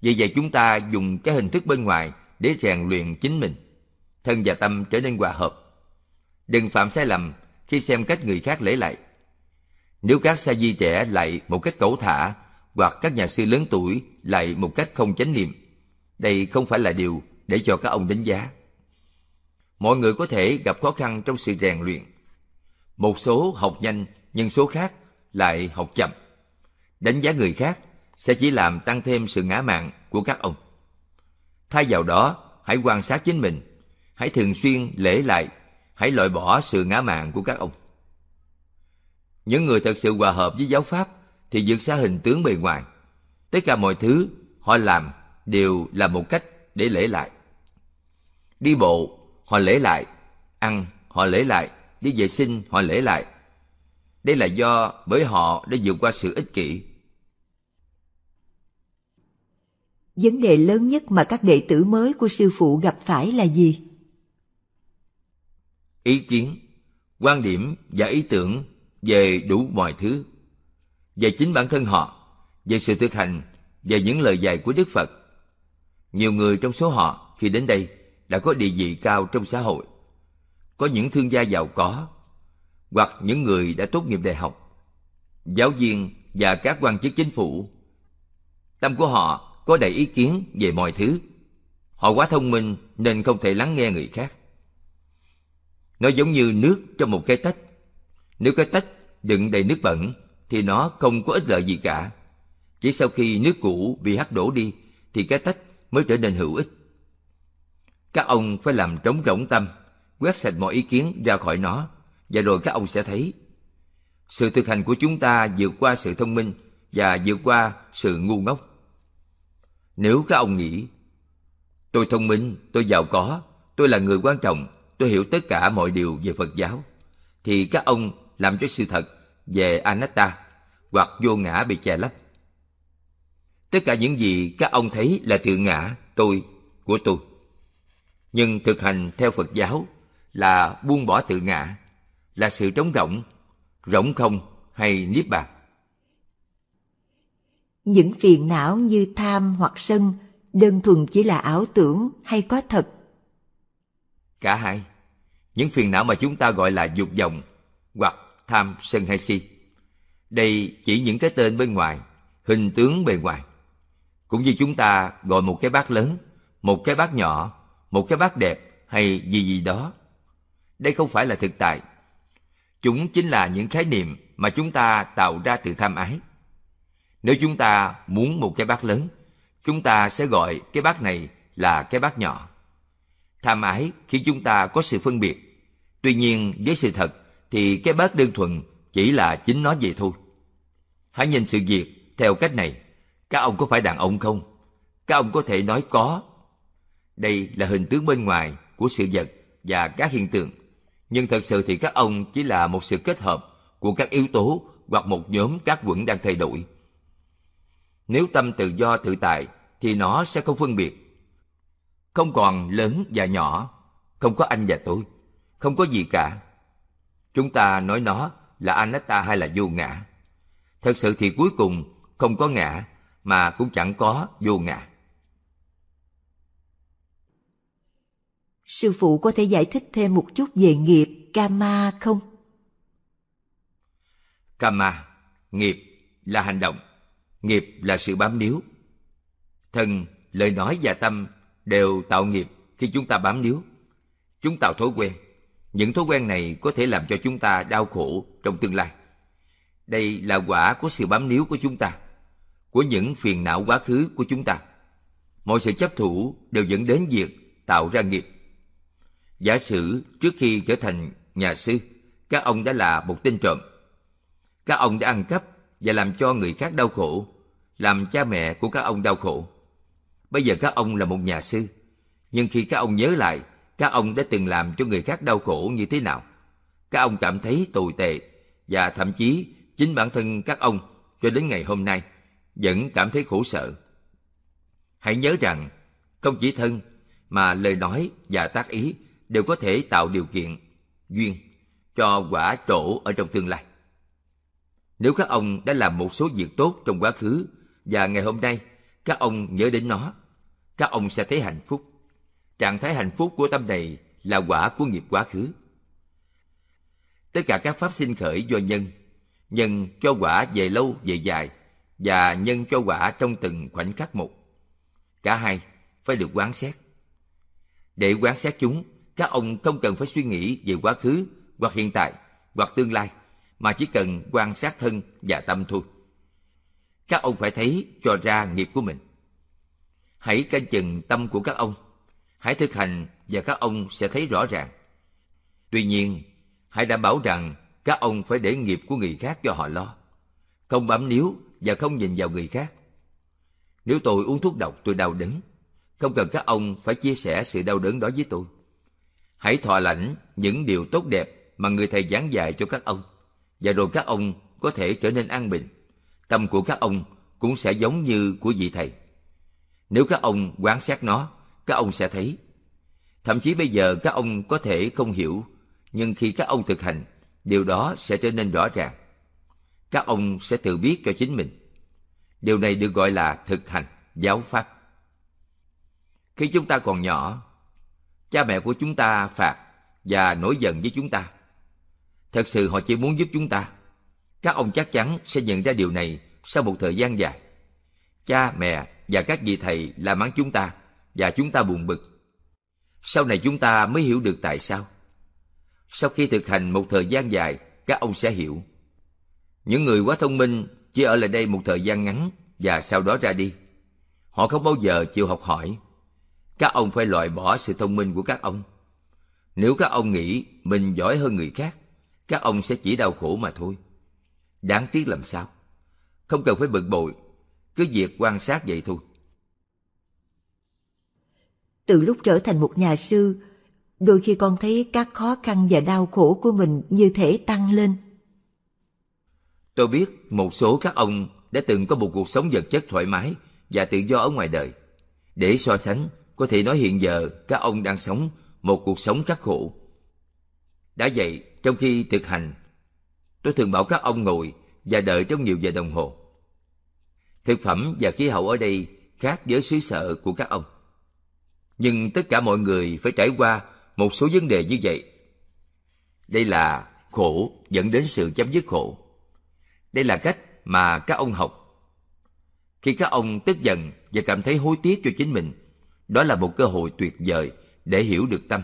Vì vậy chúng ta dùng cái hình thức bên ngoài để rèn luyện chính mình, thân và tâm trở nên hòa hợp. Đừng phạm sai lầm khi xem cách người khác lễ lại. Nếu các sa di trẻ lại một cách cẩu thả hoặc các nhà sư lớn tuổi lại một cách không chánh niệm, đây không phải là điều để cho các ông đánh giá. Mọi người có thể gặp khó khăn trong sự rèn luyện. Một số học nhanh nhưng số khác lại học chậm. Đánh giá người khác sẽ chỉ làm tăng thêm sự ngã mạn của các ông. Thay vào đó, hãy quan sát chính mình, hãy thường xuyên lễ lại, hãy loại bỏ sự ngã mạn của các ông. Những người thật sự hòa hợp với giáo pháp thì vượt xa hình tướng bề ngoài. Tất cả mọi thứ họ làm đều là một cách để lễ lại. Đi bộ, họ lễ lại. Ăn, họ lễ lại. Đi vệ sinh, họ lễ lại. Đây là do bởi họ đã vượt qua sự ích kỷ, vấn đề lớn nhất mà các đệ tử mới của sư phụ gặp phải là gì ý kiến quan điểm và ý tưởng về đủ mọi thứ. Về chính bản thân họ, về sự thực hành, về những lời dạy của đức phật. Nhiều người trong số họ khi đến đây đã có địa vị cao trong xã hội. Có những thương gia giàu có, hoặc những người đã tốt nghiệp đại học. Giáo viên và các quan chức chính phủ, tâm của họ có đầy ý kiến về mọi thứ. Họ quá thông minh nên không thể lắng nghe người khác. Nó giống như nước trong một cái tách. Nếu cái tách đựng đầy nước bẩn thì nó không có ích lợi gì cả. Chỉ sau khi nước cũ bị hắt đổ đi thì cái tách mới trở nên hữu ích. Các ông phải làm trống rỗng tâm, quét sạch mọi ý kiến ra khỏi nó, và rồi các ông sẽ thấy. Sự thực hành của chúng ta vượt qua sự thông minh và vượt qua sự ngu ngốc. Nếu các ông nghĩ, tôi thông minh, tôi giàu có, tôi là người quan trọng, tôi hiểu tất cả mọi điều về Phật giáo, thì các ông làm cho sự thật về anatta hoặc vô ngã bị che lấp. Tất cả những gì các ông thấy là tự ngã, tôi, của tôi. Nhưng thực hành theo Phật giáo là buông bỏ tự ngã, là sự trống rỗng, rỗng không hay niết bàn. Những phiền não như tham hoặc sân đơn thuần chỉ là ảo tưởng hay có thật? Cả hai. Những phiền não mà chúng ta gọi là dục vọng hoặc tham sân hay si. Đây chỉ những cái tên bên ngoài, hình tướng bề ngoài. Cũng như chúng ta gọi một cái bát lớn, một cái bát nhỏ, một cái bát đẹp hay gì gì đó. Đây không phải là thực tại. Chúng chính là những khái niệm mà chúng ta tạo ra từ tham ái. Nếu chúng ta muốn một cái bát lớn, chúng ta sẽ gọi cái bát này là cái bát nhỏ. Tham ái khiến chúng ta có sự phân biệt. Tuy nhiên với sự thật thì cái bát đơn thuần chỉ là chính nó vậy thôi. Hãy nhìn sự việc theo cách này. Các ông có phải đàn ông không? Các ông có thể nói có. Đây là hình tướng bên ngoài của sự vật và các hiện tượng. Nhưng thật sự thì các ông chỉ là một sự kết hợp của các yếu tố hoặc một nhóm các quẩn đang thay đổi. Nếu tâm tự do tự tại thì nó sẽ không phân biệt. Không còn lớn và nhỏ, không có anh và tôi, không có gì cả. Chúng ta nói nó là anatta hay là vô ngã. Thật sự thì cuối cùng không có ngã mà cũng chẳng có vô ngã. Sư phụ có thể giải thích thêm một chút về nghiệp Kama không? Kama, nghiệp là hành động, nghiệp là sự bám níu. Thân, lời nói và tâm đều tạo nghiệp khi chúng ta bám níu. Chúng tạo thói quen. Những thói quen này có thể làm cho chúng ta đau khổ trong tương lai. Đây là quả của sự bám níu của chúng ta, của những phiền não quá khứ của chúng ta. Mọi sự chấp thủ đều dẫn đến việc tạo ra nghiệp. Giả sử trước khi trở thành nhà sư, các ông đã là một tên trộm. Các ông đã ăn cắp và làm cho người khác đau khổ, làm cha mẹ của các ông đau khổ. Bây giờ các ông là một nhà sư, nhưng khi các ông nhớ lại các ông đã từng làm cho người khác đau khổ như thế nào, các ông cảm thấy tồi tệ và thậm chí chính bản thân các ông cho đến ngày hôm nay vẫn cảm thấy khổ sở. Hãy nhớ rằng không chỉ thân mà lời nói và tác ý đều có thể tạo điều kiện, duyên cho quả trổ ở trong tương lai. Nếu các ông đã làm một số việc tốt trong quá khứ và ngày hôm nay các ông nhớ đến nó, các ông sẽ thấy hạnh phúc. Trạng thái hạnh phúc của tâm này là quả của nghiệp quá khứ. Tất cả các pháp sinh khởi do nhân, nhân cho quả về lâu về dài và nhân cho quả trong từng khoảnh khắc một. Cả hai phải được quán xét. Để quán xét chúng, các ông không cần phải suy nghĩ về quá khứ hoặc hiện tại hoặc tương lai mà chỉ cần quan sát thân và tâm thôi. Các ông phải thấy cho ra nghiệp của mình. Hãy canh chừng tâm của các ông. Hãy thực hành và các ông sẽ thấy rõ ràng. Tuy nhiên, hãy đảm bảo rằng các ông phải để nghiệp của người khác cho họ lo. Không bám níu và không nhìn vào người khác. Nếu tôi uống thuốc độc tôi đau đớn, không cần các ông phải chia sẻ sự đau đớn đó với tôi. Hãy thọ lãnh những điều tốt đẹp mà người thầy giảng dạy cho các ông và rồi các ông có thể trở nên an bình. Tâm của các ông cũng sẽ giống như của vị thầy. Nếu các ông quán xét nó, các ông sẽ thấy. Thậm chí bây giờ các ông có thể không hiểu, nhưng khi các ông thực hành, điều đó sẽ trở nên rõ ràng. Các ông sẽ tự biết cho chính mình. Điều này được gọi là thực hành, giáo pháp. Khi chúng ta còn nhỏ, cha mẹ của chúng ta phạt và nổi giận với chúng ta. Thật sự họ chỉ muốn giúp chúng ta. Các ông chắc chắn sẽ nhận ra điều này sau một thời gian dài. Cha, mẹ và các vị thầy la mắng chúng ta và chúng ta buồn bực. Sau này chúng ta mới hiểu được tại sao. Sau khi thực hành một thời gian dài các ông sẽ hiểu. Những người quá thông minh chỉ ở lại đây một thời gian ngắn và sau đó ra đi. Họ không bao giờ chịu học hỏi. Các ông phải loại bỏ sự thông minh của các ông. Nếu các ông nghĩ mình giỏi hơn người khác, các ông sẽ chỉ đau khổ mà thôi. Đáng tiếc làm sao? Không cần phải bực bội, cứ việc quan sát vậy thôi. Từ lúc trở thành một nhà sư, đôi khi con thấy các khó khăn và đau khổ của mình như thể tăng lên. Tôi biết một số các ông đã từng có một cuộc sống vật chất thoải mái và tự do ở ngoài đời. Để so sánh, có thể nói hiện giờ các ông đang sống một cuộc sống khắc khổ. Đã vậy, trong khi thực hành, tôi thường bảo các ông ngồi và đợi trong nhiều giờ đồng hồ. Thực phẩm và khí hậu ở đây khác với xứ sở của các ông. Nhưng tất cả mọi người phải trải qua một số vấn đề như vậy. Đây là khổ dẫn đến sự chấm dứt khổ. Đây là cách mà các ông học. Khi các ông tức giận và cảm thấy hối tiếc cho chính mình, đó là một cơ hội tuyệt vời để hiểu được tâm.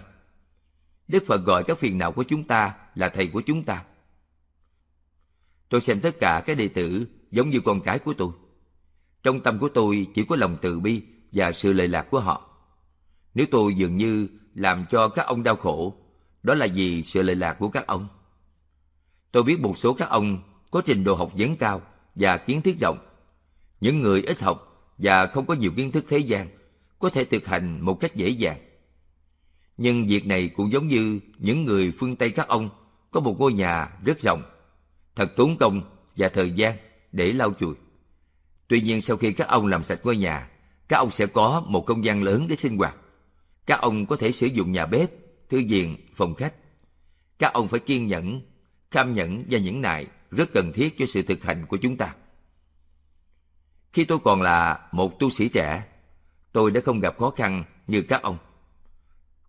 Đức Phật gọi các phiền não của chúng ta là thầy của chúng ta. Tôi xem tất cả các đệ tử giống như con cái của tôi. Trong tâm của tôi chỉ có lòng từ bi và sự lệ lạc của họ. Nếu tôi dường như làm cho các ông đau khổ, đó là vì sự lệ lạc của các ông. Tôi biết một số các ông có trình độ học vấn cao và kiến thức rộng. Những người ít học và không có nhiều kiến thức thế gian có thể thực hành một cách dễ dàng. Nhưng việc này cũng giống như những người phương Tây các ông có một ngôi nhà rất rộng, thật tốn công và thời gian để lau chùi. Tuy nhiên sau khi các ông làm sạch ngôi nhà, các ông sẽ có một không gian lớn để sinh hoạt. Các ông có thể sử dụng nhà bếp, thư viện, phòng khách. Các ông phải kiên nhẫn, cam nhẫn và nhẫn nại rất cần thiết cho sự thực hành của chúng ta. Khi tôi còn là một tu sĩ trẻ, tôi đã không gặp khó khăn như các ông.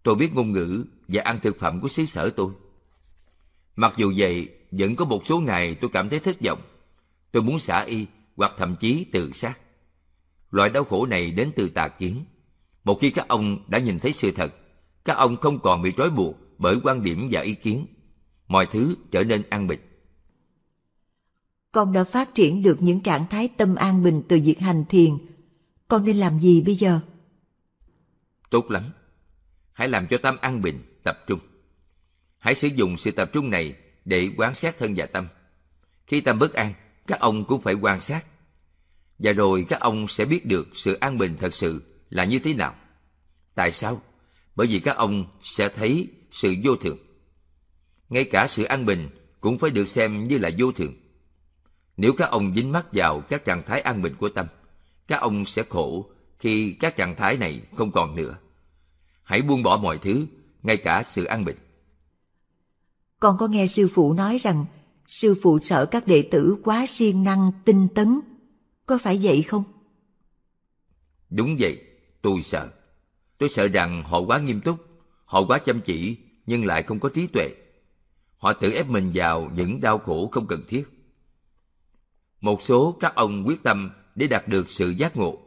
Tôi biết ngôn ngữ và ăn thực phẩm của xứ sở tôi. Mặc dù vậy, vẫn có một số ngày tôi cảm thấy thất vọng. Tôi muốn xả y hoặc thậm chí tự sát. Loại đau khổ này đến từ tà kiến. Một khi các ông đã nhìn thấy sự thật, các ông không còn bị trói buộc bởi quan điểm và ý kiến. Mọi thứ trở nên an bình. Con đã phát triển được những trạng thái tâm an bình từ việc hành thiền. Con nên làm gì bây giờ? Tốt lắm. Hãy làm cho tâm an bình, tập trung. Hãy sử dụng sự tập trung này để quán sát thân và tâm. Khi tâm bất an, các ông cũng phải quan sát. Và rồi các ông sẽ biết được sự an bình thật sự là như thế nào. Tại sao? Bởi vì các ông sẽ thấy sự vô thường. Ngay cả sự an bình cũng phải được xem như là vô thường. Nếu các ông dính mắc vào các trạng thái an bình của tâm, các ông sẽ khổ khi các trạng thái này không còn nữa. Hãy buông bỏ mọi thứ, ngay cả sự an bình. Con có nghe sư phụ nói rằng sư phụ sợ các đệ tử quá siêng năng, tinh tấn. Có phải vậy không? Đúng vậy, tôi sợ. Tôi sợ rằng họ quá nghiêm túc, họ quá chăm chỉ nhưng lại không có trí tuệ. Họ tự ép mình vào những đau khổ không cần thiết. Một số các ông quyết tâm để đạt được sự giác ngộ.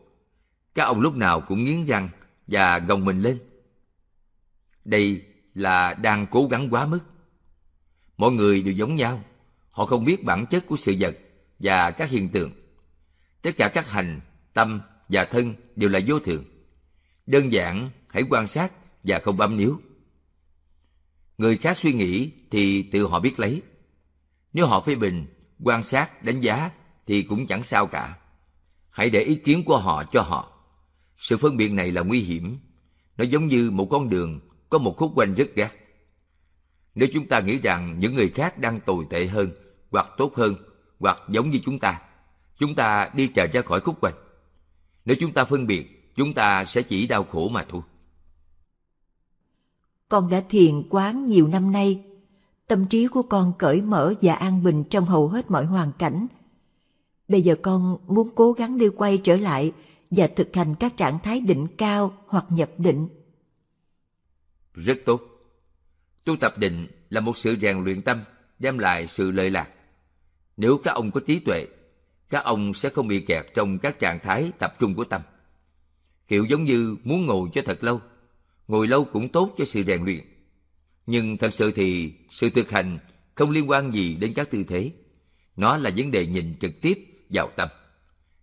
Các ông lúc nào cũng nghiến răng và gồng mình lên. Đây là đang cố gắng quá mức. Mọi người đều giống nhau. Họ không biết bản chất của sự vật và các hiện tượng. Tất cả các hành, tâm và thân đều là vô thường. Đơn giản, hãy quan sát và không bấm níu. Người khác suy nghĩ thì tự họ biết lấy. Nếu họ phê bình, quan sát, đánh giá thì cũng chẳng sao cả. Hãy để ý kiến của họ cho họ. Sự phân biệt này là nguy hiểm. Nó giống như một con đường có một khúc quanh rất gắt. Nếu chúng ta nghĩ rằng những người khác đang tồi tệ hơn, hoặc tốt hơn, hoặc giống như chúng ta, chúng ta đi trở ra khỏi khúc quanh. Nếu chúng ta phân biệt, chúng ta sẽ chỉ đau khổ mà thôi. Con đã thiền quán nhiều năm nay. Tâm trí của con cởi mở và an bình trong hầu hết mọi hoàn cảnh. Bây giờ con muốn cố gắng đưa quay trở lại và thực hành các trạng thái định cao hoặc nhập định. Rất tốt. Tu tập định là một sự rèn luyện tâm, đem lại sự lợi lạc. Nếu các ông có trí tuệ, các ông sẽ không bị kẹt trong các trạng thái tập trung của tâm. Kiểu giống như muốn ngồi cho thật lâu, ngồi lâu cũng tốt cho sự rèn luyện. Nhưng thật sự thì sự thực hành không liên quan gì đến các tư thế. Nó là vấn đề nhìn trực tiếp vào tâm.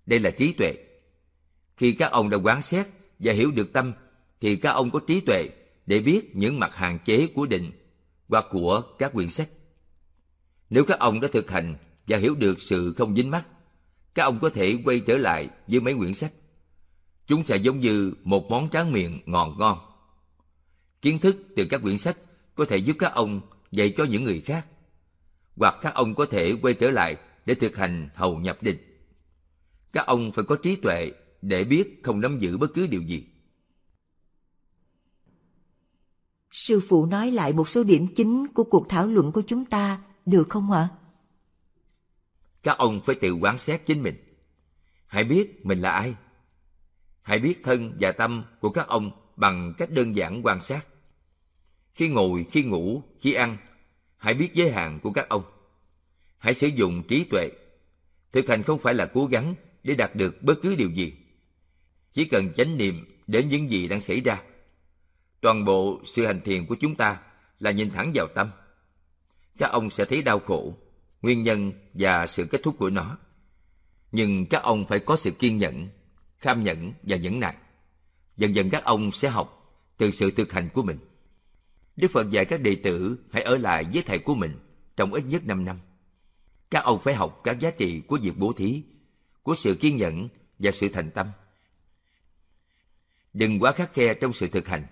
Đây là trí tuệ. Khi các ông đã quán xét và hiểu được tâm, thì các ông có trí tuệ để biết những mặt hạn chế của định hoặc của các quyển sách. Nếu các ông đã thực hành và hiểu được sự không dính mắc, các ông có thể quay trở lại với mấy quyển sách. Chúng sẽ giống như một món tráng miệng ngon ngon. Kiến thức từ các quyển sách có thể giúp các ông dạy cho những người khác. Hoặc các ông có thể quay trở lại để thực hành hầu nhập định. Các ông phải có trí tuệ để biết không nắm giữ bất cứ điều gì. Sư phụ nói lại một số điểm chính của cuộc thảo luận của chúng ta, được không ạ? Các ông phải tự quán xét chính mình. Hãy biết mình là ai. Hãy biết thân và tâm của các ông bằng cách đơn giản quan sát. Khi ngồi, khi ngủ, khi ăn, hãy biết giới hạn của các ông. Hãy sử dụng trí tuệ. Thực hành không phải là cố gắng để đạt được bất cứ điều gì. Chỉ cần chánh niệm đến những gì đang xảy ra. Toàn bộ sự hành thiền của chúng ta là nhìn thẳng vào tâm. Các ông sẽ thấy đau khổ, nguyên nhân và sự kết thúc của nó. Nhưng các ông phải có sự kiên nhẫn, kham nhẫn và nhẫn nại. Dần dần các ông sẽ học từ sự thực hành của mình. Đức Phật dạy các đệ tử hãy ở lại với thầy của mình trong ít nhất 5 năm. Các ông phải học các giá trị của việc bố thí, của sự kiên nhẫn và sự thành tâm. Đừng quá khắc khe trong sự thực hành.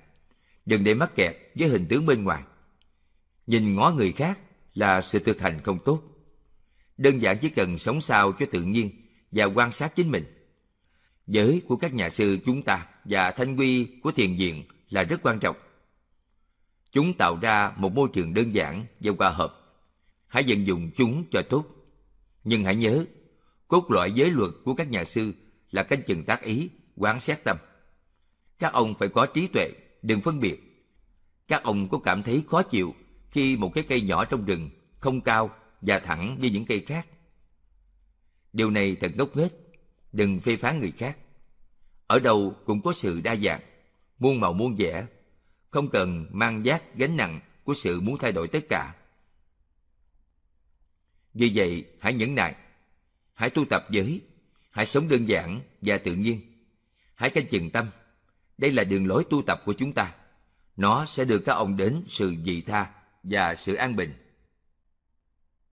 Đừng để mắc kẹt với hình tướng bên ngoài. Nhìn ngó người khác là sự thực hành không tốt. Đơn giản chỉ cần sống sao cho tự nhiên và quan sát chính mình. Giới của các nhà sư chúng ta và thanh quy của thiền viện là rất quan trọng. Chúng tạo ra một môi trường đơn giản và hòa hợp. Hãy vận dụng chúng cho tốt. Nhưng hãy nhớ, cốt lõi giới luật của các nhà sư là canh chừng tác ý, quán xét tâm. Các ông phải có trí tuệ, đừng phân biệt. Các ông có cảm thấy khó chịu khi một cái cây nhỏ trong rừng không cao và thẳng như những cây khác. Điều này thật ngốc nghếch, đừng phê phán người khác. Ở đâu cũng có sự đa dạng, muôn màu muôn vẻ, không cần mang giác gánh nặng của sự muốn thay đổi tất cả. Vì vậy, hãy nhẫn nại, hãy tu tập giới, hãy sống đơn giản và tự nhiên. Hãy canh chừng tâm. Đây là đường lối tu tập của chúng ta. Nó sẽ đưa các ông đến sự dị tha và sự an bình.